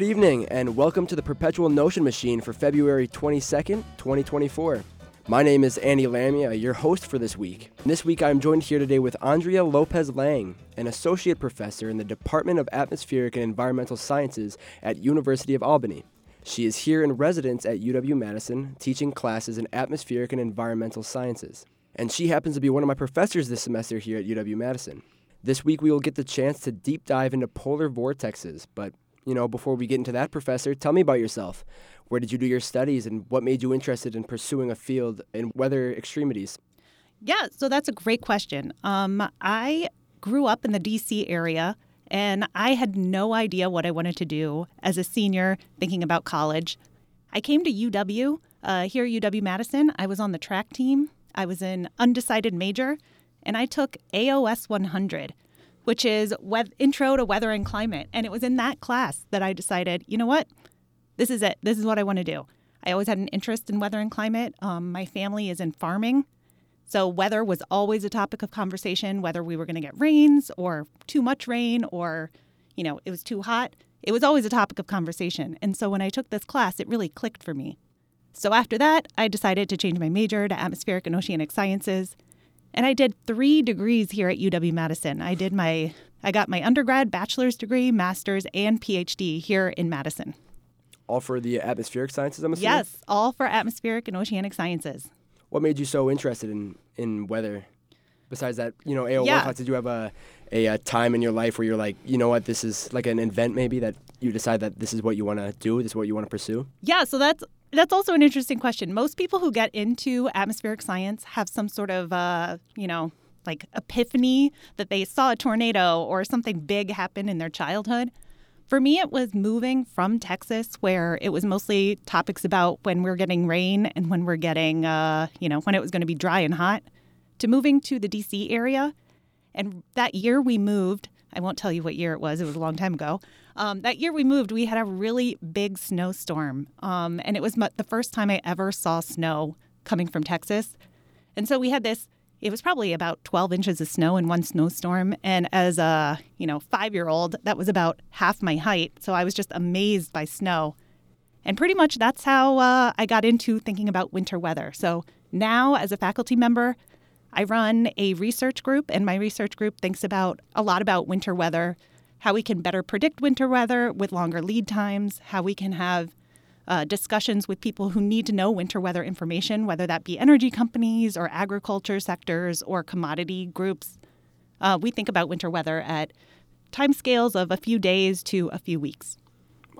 Good evening, and welcome to the Perpetual Notion Machine for February 22nd, 2024. My name is Andy Lamia, your host for this week. This week I'm joined here today with Andrea Lopez Lang, an associate professor in the Department of Atmospheric and Environmental Sciences at University of Albany. She is here in residence at UW Madison, teaching classes in atmospheric and environmental sciences. And she happens to be one of my professors this semester here at UW Madison. This week we will get the chance to deep dive into polar vortexes, but you know, before we get into that, Professor, tell me about yourself. Where did you do your studies and what made you interested in pursuing a field in weather extremities? Yeah, so that's a great question. Um, I grew up in the DC area and I had no idea what I wanted to do as a senior thinking about college. I came to UW, uh, here at UW Madison. I was on the track team, I was an undecided major, and I took AOS 100 which is Intro to Weather and Climate. And it was in that class that I decided, you know what? This is it. This is what I want to do. I always had an interest in weather and climate. Um, my family is in farming. So, weather was always a topic of conversation, whether we were going to get rains or too much rain or, you know, it was too hot. It was always a topic of conversation. And so, when I took this class, it really clicked for me. So, after that, I decided to change my major to atmospheric and oceanic sciences. And I did three degrees here at UW Madison. I did my I got my undergrad, bachelor's degree, master's, and PhD here in Madison. All for the atmospheric sciences, I'm assuming? Yes, all for atmospheric and oceanic sciences. What made you so interested in, in weather? Besides that, you know, AO yeah. did you have a, a, a, time in your life where you're like, you know what, this is like an event maybe that you decide that this is what you want to do, this is what you want to pursue? Yeah, so that's that's also an interesting question. Most people who get into atmospheric science have some sort of, uh, you know, like epiphany that they saw a tornado or something big happen in their childhood. For me, it was moving from Texas, where it was mostly topics about when we're getting rain and when we're getting, uh, you know, when it was going to be dry and hot, to moving to the DC area. And that year we moved, I won't tell you what year it was, it was a long time ago. Um, that year we moved, we had a really big snowstorm. Um, and it was the first time I ever saw snow coming from Texas. And so we had this, it was probably about 12 inches of snow in one snowstorm. And as a, you know, five year old, that was about half my height. So I was just amazed by snow. And pretty much that's how uh, I got into thinking about winter weather. So now, as a faculty member, I run a research group, and my research group thinks about a lot about winter weather, how we can better predict winter weather with longer lead times, how we can have uh, discussions with people who need to know winter weather information, whether that be energy companies or agriculture sectors or commodity groups. Uh, we think about winter weather at timescales of a few days to a few weeks.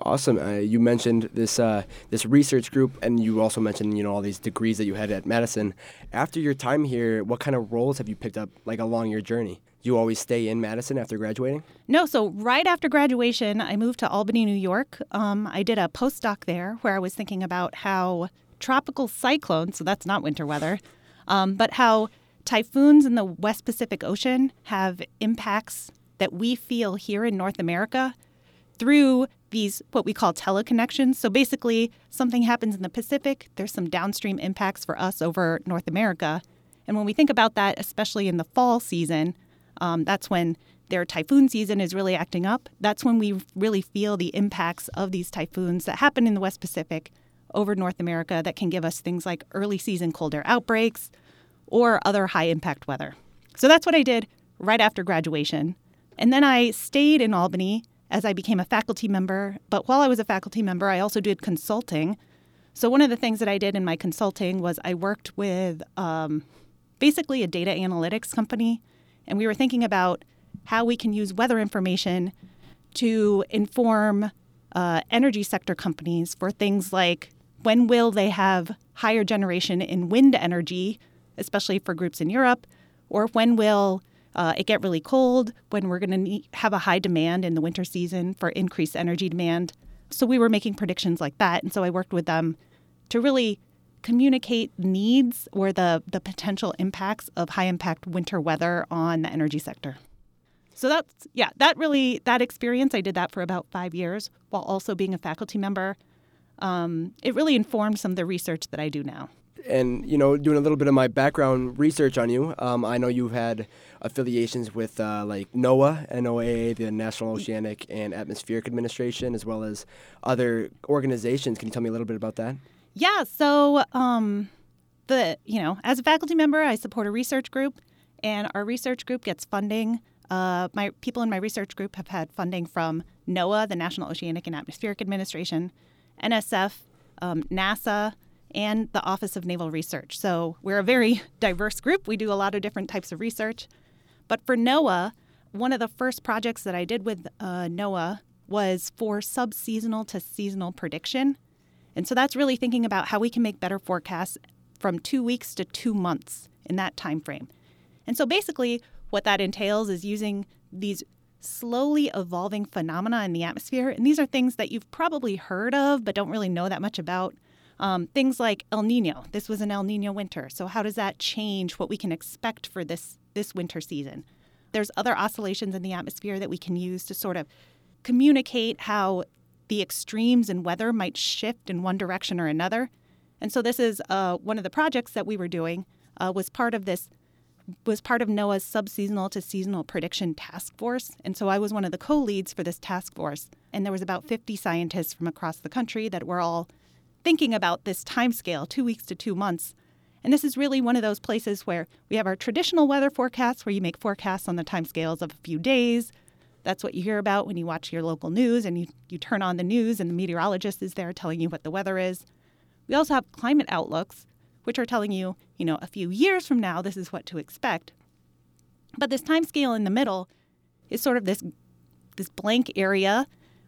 Awesome. Uh, you mentioned this uh, this research group, and you also mentioned you know all these degrees that you had at Madison. After your time here, what kind of roles have you picked up like along your journey? You always stay in Madison after graduating? No. So right after graduation, I moved to Albany, New York. Um, I did a postdoc there where I was thinking about how tropical cyclones, so that's not winter weather, um, but how typhoons in the West Pacific Ocean have impacts that we feel here in North America through these what we call teleconnections. So basically, something happens in the Pacific, there's some downstream impacts for us over North America. And when we think about that, especially in the fall season, um, that's when their typhoon season is really acting up. That's when we really feel the impacts of these typhoons that happen in the West Pacific over North America that can give us things like early season colder outbreaks or other high impact weather. So that's what I did right after graduation. And then I stayed in Albany as I became a faculty member. But while I was a faculty member, I also did consulting. So, one of the things that I did in my consulting was I worked with um, basically a data analytics company, and we were thinking about how we can use weather information to inform uh, energy sector companies for things like when will they have higher generation in wind energy, especially for groups in Europe, or when will uh, it get really cold when we're going to have a high demand in the winter season for increased energy demand. So we were making predictions like that. And so I worked with them to really communicate needs or the, the potential impacts of high impact winter weather on the energy sector. So that's, yeah, that really, that experience, I did that for about five years while also being a faculty member. Um, it really informed some of the research that I do now and you know, doing a little bit of my background research on you, um, I know you've had affiliations with uh, like NOAA, NOAA, the National Oceanic and Atmospheric Administration, as well as other organizations. Can you tell me a little bit about that? Yeah. So, um, the you know, as a faculty member, I support a research group, and our research group gets funding. Uh, my people in my research group have had funding from NOAA, the National Oceanic and Atmospheric Administration, NSF, um, NASA, and the Office of Naval Research. So we're a very diverse group. We do a lot of different types of research. But for NOAA, one of the first projects that I did with uh, NOAA was for subseasonal to seasonal prediction. And so that's really thinking about how we can make better forecasts from two weeks to two months in that time frame. And so basically, what that entails is using these slowly evolving phenomena in the atmosphere. And these are things that you've probably heard of but don't really know that much about. Um, things like El Nino. This was an El Nino winter. So how does that change what we can expect for this this winter season? There's other oscillations in the atmosphere that we can use to sort of communicate how the extremes in weather might shift in one direction or another. And so this is uh, one of the projects that we were doing uh, was part of this was part of NOAA's subseasonal to seasonal prediction task force. And so I was one of the co-leads for this task force. And there was about 50 scientists from across the country that were all thinking about this time scale, two weeks to two months. And this is really one of those places where we have our traditional weather forecasts where you make forecasts on the time scales of a few days. That's what you hear about when you watch your local news and you, you turn on the news and the meteorologist is there telling you what the weather is. We also have climate outlooks, which are telling you, you know, a few years from now, this is what to expect. But this time scale in the middle is sort of this, this blank area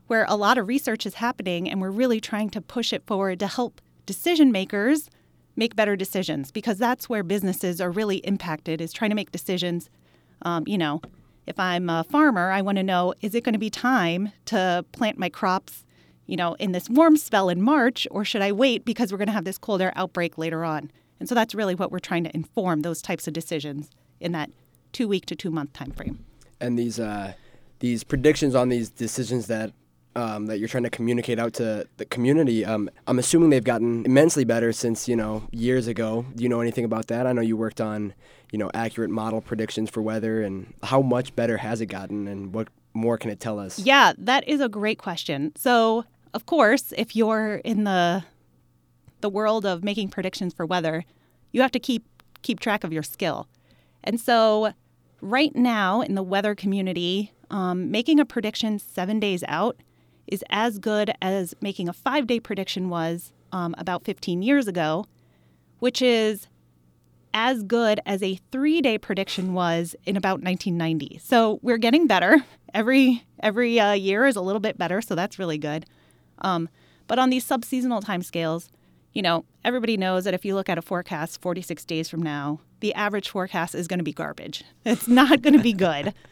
where a lot of research is happening, and we're really trying to push it forward to help decision makers make better decisions because that's where businesses are really impacted is trying to make decisions. Um, you know if i'm a farmer i want to know is it going to be time to plant my crops you know in this warm spell in march or should i wait because we're going to have this colder outbreak later on? And so that's really what we're trying to inform those types of decisions in that two week to two month time frame and these uh, these predictions on these decisions that um, that you're trying to communicate out to the community. Um, I'm assuming they've gotten immensely better since you know years ago. Do you know anything about that? I know you worked on you know accurate model predictions for weather, and how much better has it gotten, and what more can it tell us? Yeah, that is a great question. So, of course, if you're in the the world of making predictions for weather, you have to keep keep track of your skill. And so, right now in the weather community, um, making a prediction seven days out is as good as making a five day prediction was um, about 15 years ago, which is as good as a three day prediction was in about 1990. So we're getting better. Every every uh, year is a little bit better, so that's really good. Um, but on these subseasonal timescales, you know, everybody knows that if you look at a forecast 46 days from now, the average forecast is going to be garbage. It's not going to be good.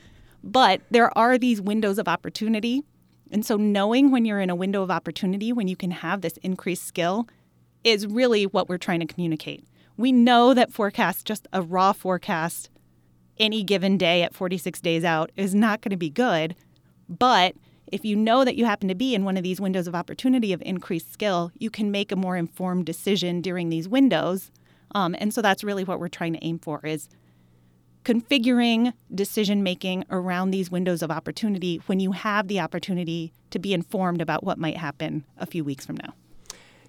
But there are these windows of opportunity and so, knowing when you're in a window of opportunity, when you can have this increased skill, is really what we're trying to communicate. We know that forecast, just a raw forecast, any given day at 46 days out, is not going to be good. But if you know that you happen to be in one of these windows of opportunity of increased skill, you can make a more informed decision during these windows. Um, and so that's really what we're trying to aim for is configuring decision making around these windows of opportunity when you have the opportunity to be informed about what might happen a few weeks from now.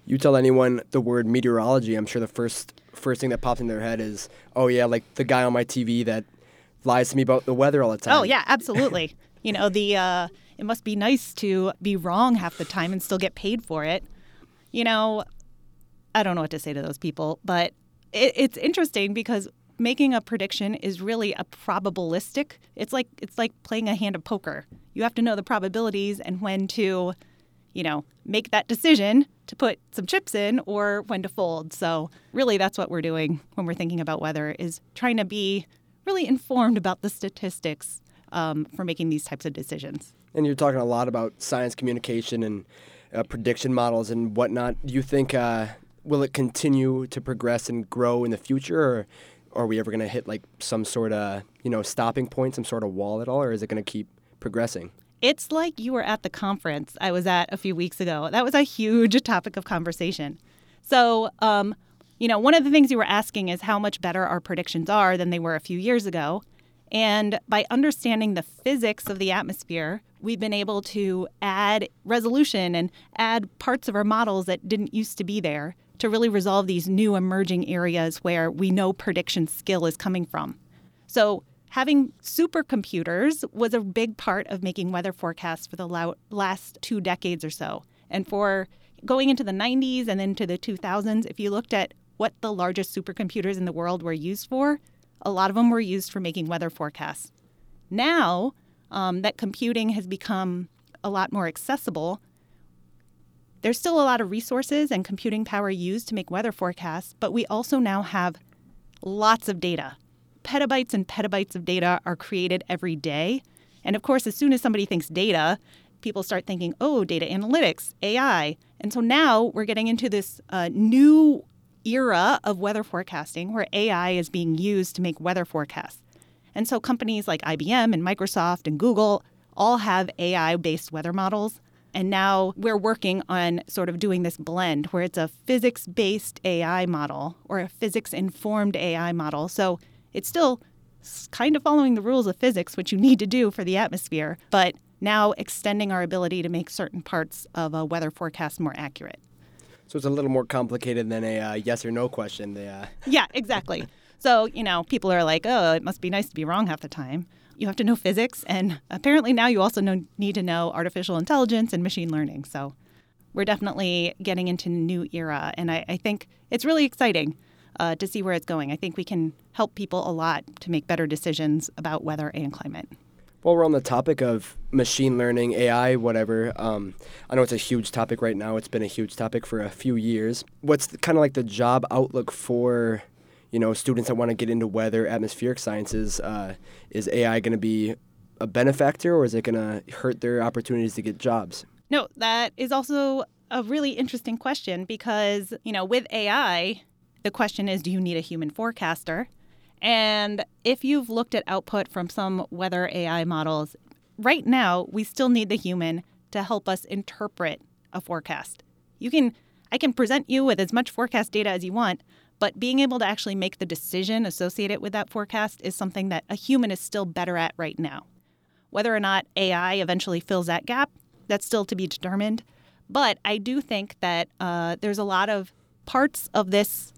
You tell anyone the word meteorology, I'm sure the first first thing that pops in their head is, "Oh yeah, like the guy on my TV that lies to me about the weather all the time." Oh yeah, absolutely. you know, the uh, it must be nice to be wrong half the time and still get paid for it. You know, I don't know what to say to those people, but it, it's interesting because making a prediction is really a probabilistic. It's like it's like playing a hand of poker. You have to know the probabilities and when to, you know, make that decision to put some chips in or when to fold. So, really that's what we're doing when we're thinking about weather is trying to be really informed about the statistics um, for making these types of decisions. And you're talking a lot about science communication and uh, prediction models and whatnot. Do you think uh, will it continue to progress and grow in the future, or are we ever going to hit like some sort of you know stopping point, some sort of wall at all, or is it going to keep progressing? It's like you were at the conference I was at a few weeks ago. That was a huge topic of conversation. So, um, you know, one of the things you were asking is how much better our predictions are than they were a few years ago. And by understanding the physics of the atmosphere, we've been able to add resolution and add parts of our models that didn't used to be there to really resolve these new emerging areas where we know prediction skill is coming from. So, having supercomputers was a big part of making weather forecasts for the last two decades or so. And for going into the 90s and into the 2000s, if you looked at what the largest supercomputers in the world were used for, a lot of them were used for making weather forecasts. Now um, that computing has become a lot more accessible, there's still a lot of resources and computing power used to make weather forecasts, but we also now have lots of data. Petabytes and petabytes of data are created every day. And of course, as soon as somebody thinks data, people start thinking, oh, data analytics, AI. And so now we're getting into this uh, new era of weather forecasting where AI is being used to make weather forecasts. And so companies like IBM and Microsoft and Google all have AI based weather models. And now we're working on sort of doing this blend where it's a physics based AI model or a physics informed AI model. So it's still kind of following the rules of physics, which you need to do for the atmosphere, but now extending our ability to make certain parts of a weather forecast more accurate. So it's a little more complicated than a uh, yes or no question. The, uh... Yeah, exactly. so, you know, people are like, oh, it must be nice to be wrong half the time. You have to know physics, and apparently now you also know, need to know artificial intelligence and machine learning. So we're definitely getting into a new era, and I, I think it's really exciting uh, to see where it's going. I think we can help people a lot to make better decisions about weather and climate. While we're on the topic of machine learning, AI, whatever, um, I know it's a huge topic right now. It's been a huge topic for a few years. What's kind of like the job outlook for, you know, students that want to get into weather, atmospheric sciences? Uh, is AI going to be a benefactor, or is it going to hurt their opportunities to get jobs? No, that is also a really interesting question because, you know, with AI, the question is, do you need a human forecaster? And if you've looked at output from some weather AI models, right now we still need the human to help us interpret a forecast. You can I can present you with as much forecast data as you want, but being able to actually make the decision associated with that forecast is something that a human is still better at right now. Whether or not AI eventually fills that gap, that's still to be determined. But I do think that uh, there's a lot of parts of this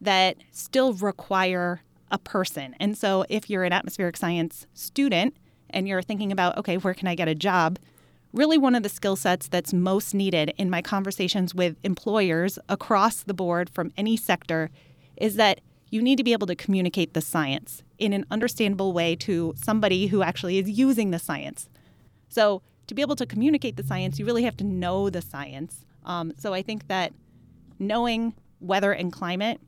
that still require a person. And so if you're an atmospheric science student and you're thinking about, okay, where can I get a job? Really, one of the skill sets that's most needed in my conversations with employers across the board from any sector is that you need to be able to communicate the science in an understandable way to somebody who actually is using the science. So, to be able to communicate the science, you really have to know the science. Um, so, I think that knowing weather and climate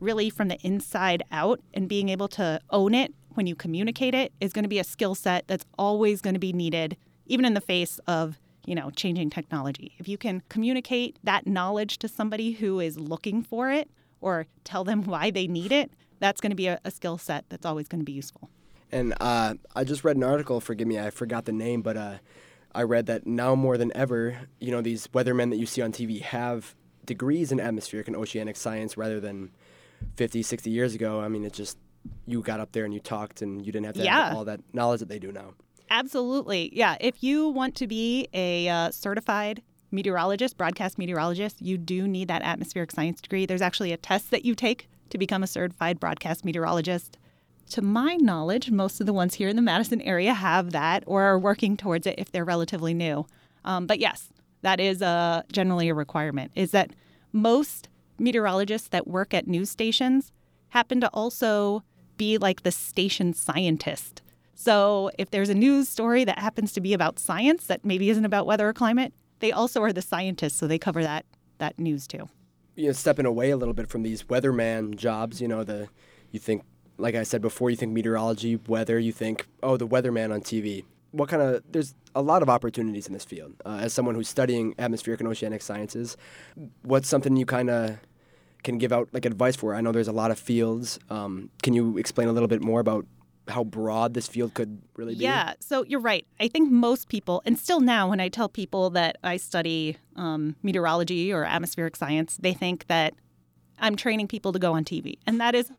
really from the inside out and being able to own it when you communicate it is going to be a skill set that's always going to be needed even in the face of you know changing technology if you can communicate that knowledge to somebody who is looking for it or tell them why they need it that's going to be a, a skill set that's always going to be useful and uh, i just read an article forgive me i forgot the name but uh, i read that now more than ever you know these weathermen that you see on tv have degrees in atmospheric and oceanic science rather than 50, 60 years ago, I mean, it just, you got up there and you talked and you didn't have to yeah. have all that knowledge that they do now. Absolutely. Yeah. If you want to be a uh, certified meteorologist, broadcast meteorologist, you do need that atmospheric science degree. There's actually a test that you take to become a certified broadcast meteorologist. To my knowledge, most of the ones here in the Madison area have that or are working towards it if they're relatively new. Um, but yes, that is uh, generally a requirement. Is that most meteorologists that work at news stations happen to also be like the station scientist. So if there's a news story that happens to be about science that maybe isn't about weather or climate, they also are the scientists, so they cover that that news too. You know, stepping away a little bit from these weatherman jobs, you know, the you think like I said before, you think meteorology, weather, you think, oh, the weatherman on TV what kind of there's a lot of opportunities in this field. Uh, as someone who's studying atmospheric and oceanic sciences, what's something you kind of can give out like advice for? I know there's a lot of fields. Um, can you explain a little bit more about how broad this field could really be? Yeah, so you're right. I think most people, and still now, when I tell people that I study um, meteorology or atmospheric science, they think that I'm training people to go on TV. And that is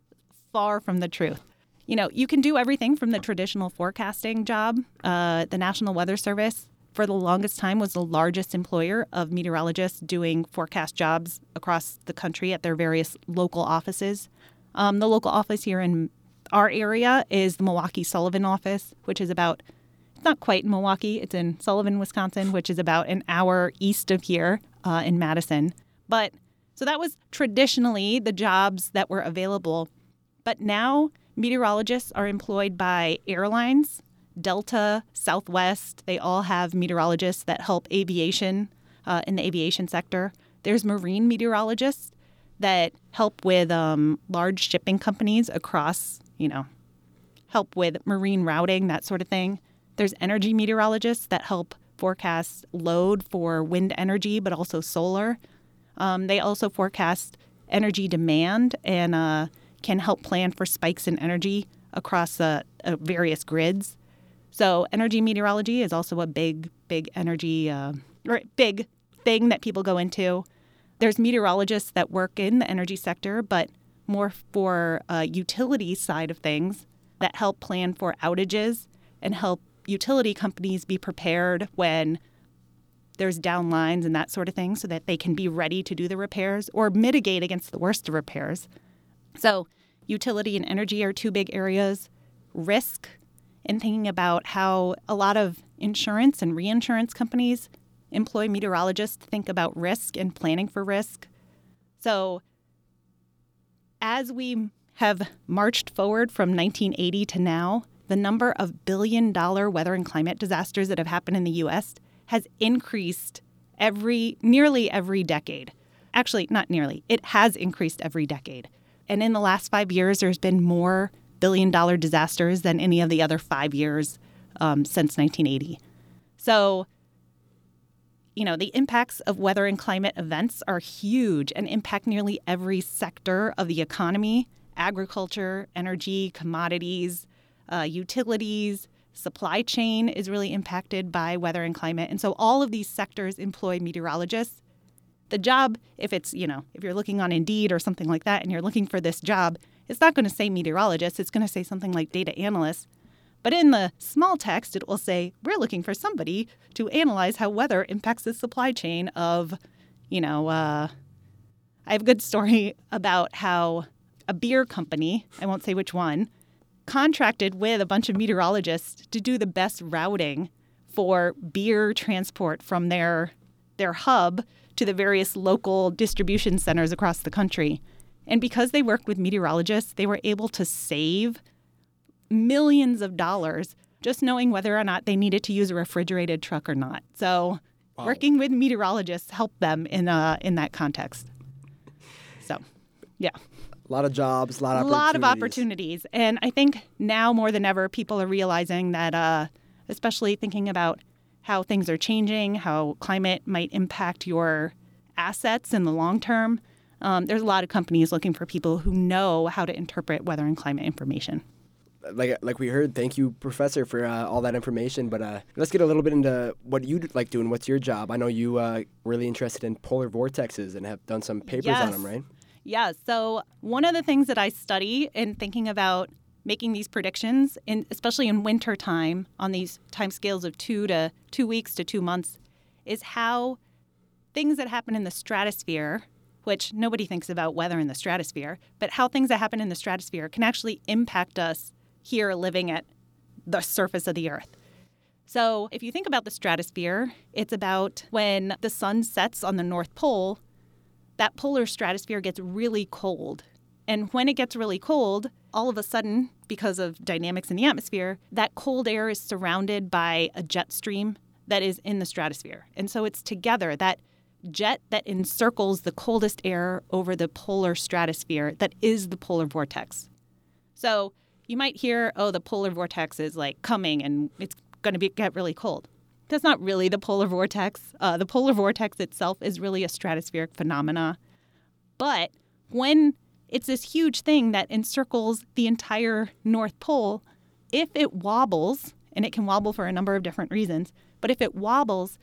far from the truth. You know, you can do everything from the traditional forecasting job. Uh, the National Weather Service, for the longest time, was the largest employer of meteorologists doing forecast jobs across the country at their various local offices. Um, the local office here in our area is the Milwaukee Sullivan office, which is about, it's not quite in Milwaukee, it's in Sullivan, Wisconsin, which is about an hour east of here uh, in Madison. But so that was traditionally the jobs that were available. But now meteorologists are employed by airlines, Delta, Southwest. They all have meteorologists that help aviation uh, in the aviation sector. There's marine meteorologists that help with um, large shipping companies across, you know, help with marine routing, that sort of thing. There's energy meteorologists that help forecast load for wind energy, but also solar. Um, they also forecast energy demand and uh, can help plan for spikes in energy across uh, uh, various grids. So, energy meteorology is also a big, big energy uh, or big thing that people go into. There's meteorologists that work in the energy sector, but more for uh, utility side of things that help plan for outages and help utility companies be prepared when there's down lines and that sort of thing so that they can be ready to do the repairs or mitigate against the worst of repairs. So, utility and energy are two big areas. Risk, and thinking about how a lot of insurance and reinsurance companies employ meteorologists to think about risk and planning for risk. So, as we have marched forward from 1980 to now, the number of billion dollar weather and climate disasters that have happened in the US has increased every nearly every decade. Actually, not nearly. It has increased every decade. And in the last 5 years there's been more billion dollar disasters than any of the other 5 years um, since 1980. So, you know, the impacts of weather and climate events are huge and impact nearly every sector of the economy agriculture, energy, commodities, uh, utilities, supply chain is really impacted by weather and climate. And so all of these sectors employ meteorologists. The job, if it's, you know, if you're looking on Indeed or something like that and you're looking for this job, it's not going to say meteorologist, it's going to say something like data analyst. But in the small text, it will say, we're looking for somebody to analyze how weather impacts the supply chain of, you know, uh, I have a good story about how a beer company, I won't say which one, contracted with a bunch of meteorologists to do the best routing for beer transport from their their hub to the various local distribution centers across the country. And because they worked with meteorologists, they were able to save millions of dollars just knowing whether or not they needed to use a refrigerated truck or not. So, wow. working with meteorologists helped them in uh, in that context. So, yeah. A lot of jobs, a lot of a lot of opportunities, and I think now more than ever, people are realizing that, uh, especially thinking about how things are changing, how climate might impact your assets in the long term. Um, there's a lot of companies looking for people who know how to interpret weather and climate information like like we heard, thank you, Professor, for uh, all that information. But uh, let's get a little bit into what you like doing. What's your job? I know you uh, really interested in polar vortexes and have done some papers yes. on them, right? Yeah. So one of the things that I study in thinking about making these predictions, in, especially in winter time, on these time scales of two to two weeks to two months, is how things that happen in the stratosphere, which nobody thinks about weather in the stratosphere, but how things that happen in the stratosphere can actually impact us here living at the surface of the Earth. So, if you think about the stratosphere, it's about when the sun sets on the North Pole that polar stratosphere gets really cold. And when it gets really cold, all of a sudden, because of dynamics in the atmosphere, that cold air is surrounded by a jet stream that is in the stratosphere. And so it's together that jet that encircles the coldest air over the polar stratosphere that is the polar vortex. So you might hear, oh, the polar vortex is like coming and it's going to get really cold. That's not really the polar vortex. Uh, the polar vortex itself is really a stratospheric phenomena. But when it's this huge thing that encircles the entire North Pole, if it wobbles, and it can wobble for a number of different reasons, but if it wobbles,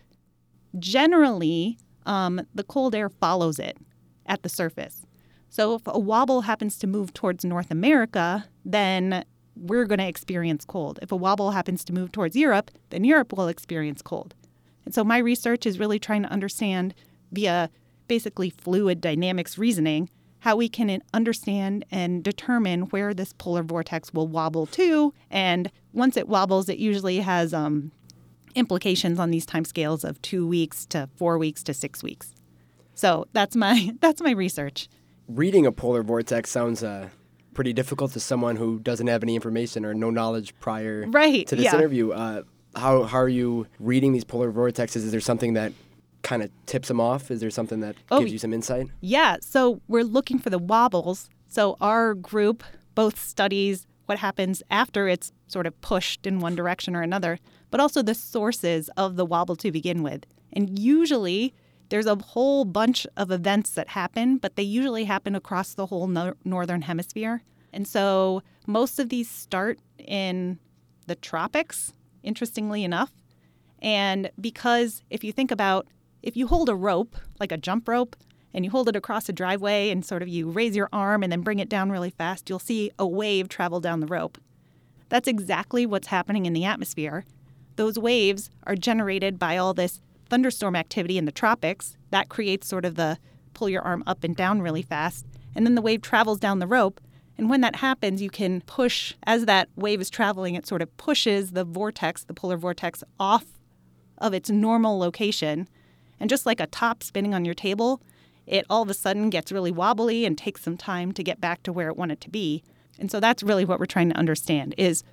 generally um, the cold air follows it at the surface. So if a wobble happens to move towards North America, then we're going to experience cold. If a wobble happens to move towards Europe, then Europe will experience cold. And so my research is really trying to understand via basically fluid dynamics reasoning how we can understand and determine where this polar vortex will wobble to. And once it wobbles, it usually has um, implications on these time scales of two weeks to four weeks to six weeks. So that's my that's my research. Reading a polar vortex sounds uh, pretty difficult to someone who doesn't have any information or no knowledge prior right, to this yeah. interview. Uh, how how are you reading these polar vortexes? Is there something that kind of tips them off? Is there something that Oh, gives you some insight? Yeah, so we're looking for the wobbles. So our group both studies what happens after it's sort of pushed in one direction or another, but also the sources of the wobble to begin with. And usually there's a whole bunch of events that happen, but they usually happen across the whole no- northern hemisphere. And so most of these start in the tropics, interestingly enough. And because if you think about if you hold a rope, like a jump rope, and you hold it across a driveway and sort of you raise your arm and then bring it down really fast, you'll see a wave travel down the rope. That's exactly what's happening in the atmosphere. Those waves are generated by all this thunderstorm activity in the tropics. That creates sort of the pull your arm up and down really fast. And then the wave travels down the rope. And when that happens, you can push, as that wave is traveling, it sort of pushes the vortex, the polar vortex, off of its normal location. And just like a top spinning on your table, it all of a sudden gets really wobbly and takes some time to get back to where it wanted to be. And so that's really what we're trying to understand is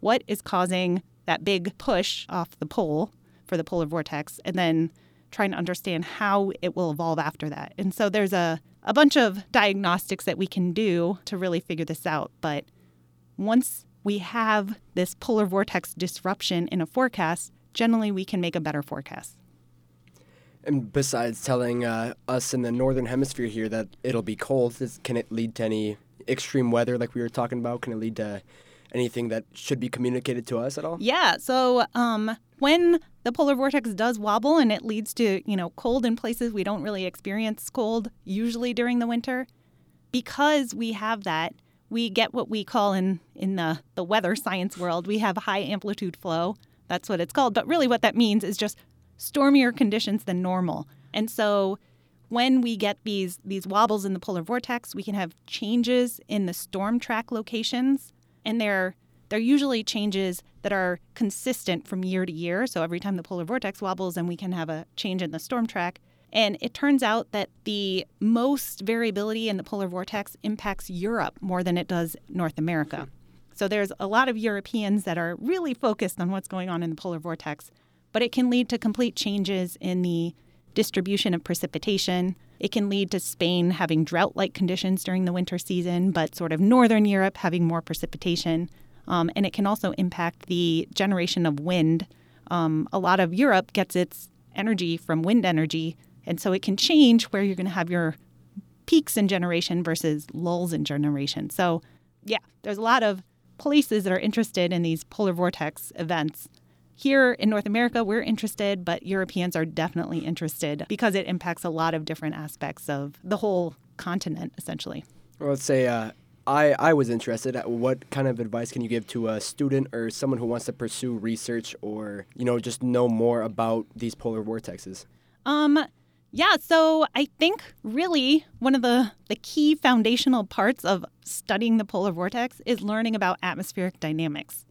what is causing that big push off the pole for the polar vortex and then trying to understand how it will evolve after that. And so there's a, a bunch of diagnostics that we can do to really figure this out. But once we have this polar vortex disruption in a forecast, generally we can make a better forecast. And besides telling uh, us in the northern hemisphere here that it'll be cold, can it lead to any extreme weather like we were talking about? Can it lead to anything that should be communicated to us at all? Yeah. So um, when the polar vortex does wobble and it leads to you know cold in places we don't really experience cold usually during the winter, because we have that, we get what we call in in the the weather science world we have high amplitude flow. That's what it's called. But really, what that means is just stormier conditions than normal. And so when we get these these wobbles in the polar vortex, we can have changes in the storm track locations and they're they're usually changes that are consistent from year to year. So every time the polar vortex wobbles, and we can have a change in the storm track. And it turns out that the most variability in the polar vortex impacts Europe more than it does North America. So there's a lot of Europeans that are really focused on what's going on in the polar vortex, but it can lead to complete changes in the distribution of precipitation. It can lead to Spain having drought like conditions during the winter season, but sort of northern Europe having more precipitation. Um, and it can also impact the generation of wind. Um, a lot of Europe gets its energy from wind energy, and so it can change where you're going to have your peaks in generation versus lulls in generation. So, yeah, there's a lot of places that are interested in these polar vortex events. Here in North America, we're interested, but Europeans are definitely interested because it impacts a lot of different aspects of the whole continent, essentially. Well, let's say uh, I, I was interested. What kind of advice can you give to a student or someone who wants to pursue research or, you know, just know more about these polar vortexes? Um, yeah, so I think really one of the, the key foundational parts of studying the polar vortex is learning about atmospheric dynamics.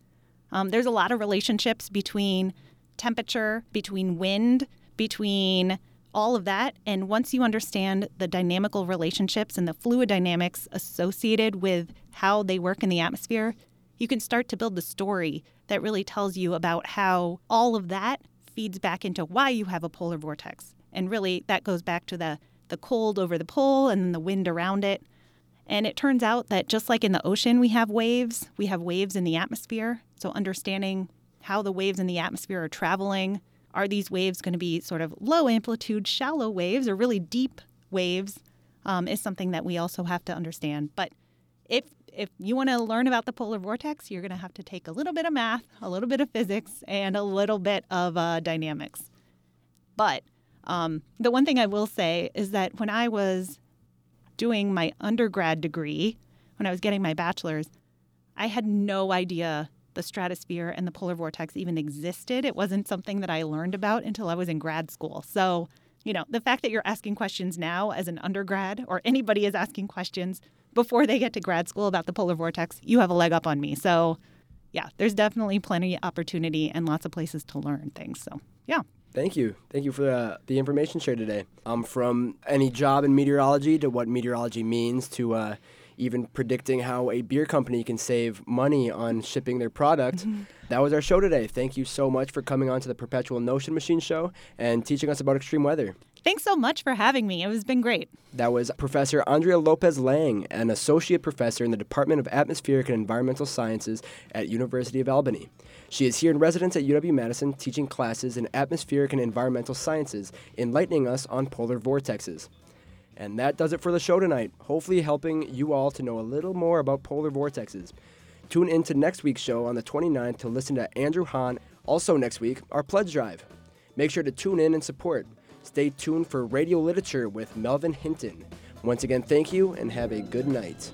Um, there's a lot of relationships between temperature, between wind, between all of that. And once you understand the dynamical relationships and the fluid dynamics associated with how they work in the atmosphere, you can start to build the story that really tells you about how all of that feeds back into why you have a polar vortex. And really, that goes back to the, the cold over the pole and then the wind around it. And it turns out that just like in the ocean, we have waves, we have waves in the atmosphere. So, understanding how the waves in the atmosphere are traveling. Are these waves going to be sort of low amplitude, shallow waves, or really deep waves? Um, is something that we also have to understand. But if if you want to learn about the polar vortex, you're going to have to take a little bit of math, a little bit of physics, and a little bit of uh, dynamics. But um, the one thing I will say is that when I was doing my undergrad degree, when I was getting my bachelor's, I had no idea the stratosphere and the polar vortex even existed. It wasn't something that I learned about until I was in grad school. So, you know, the fact that you're asking questions now as an undergrad or anybody is asking questions before they get to grad school about the polar vortex, you have a leg up on me. So, yeah, there's definitely plenty of opportunity and lots of places to learn things. So, yeah. Thank you. Thank you for uh, the information shared today. Um, from any job in meteorology to what meteorology means to uh, even predicting how a beer company can save money on shipping their product. Mm-hmm. That was our show today. Thank you so much for coming on to the Perpetual Notion Machine show and teaching us about extreme weather. Thanks so much for having me. It has been great. That was Professor Andrea Lopez Lang, an associate professor in the Department of Atmospheric and Environmental Sciences at University of Albany. She is here in residence at UW Madison teaching classes in atmospheric and environmental sciences, enlightening us on polar vortexes. And that does it for the show tonight, hopefully helping you all to know a little more about polar vortexes. Tune in to next week's show on the 29th to listen to Andrew Hahn. Also next week, our pledge drive. Make sure to tune in and support. Stay tuned for radio literature with Melvin Hinton. Once again, thank you and have a good night.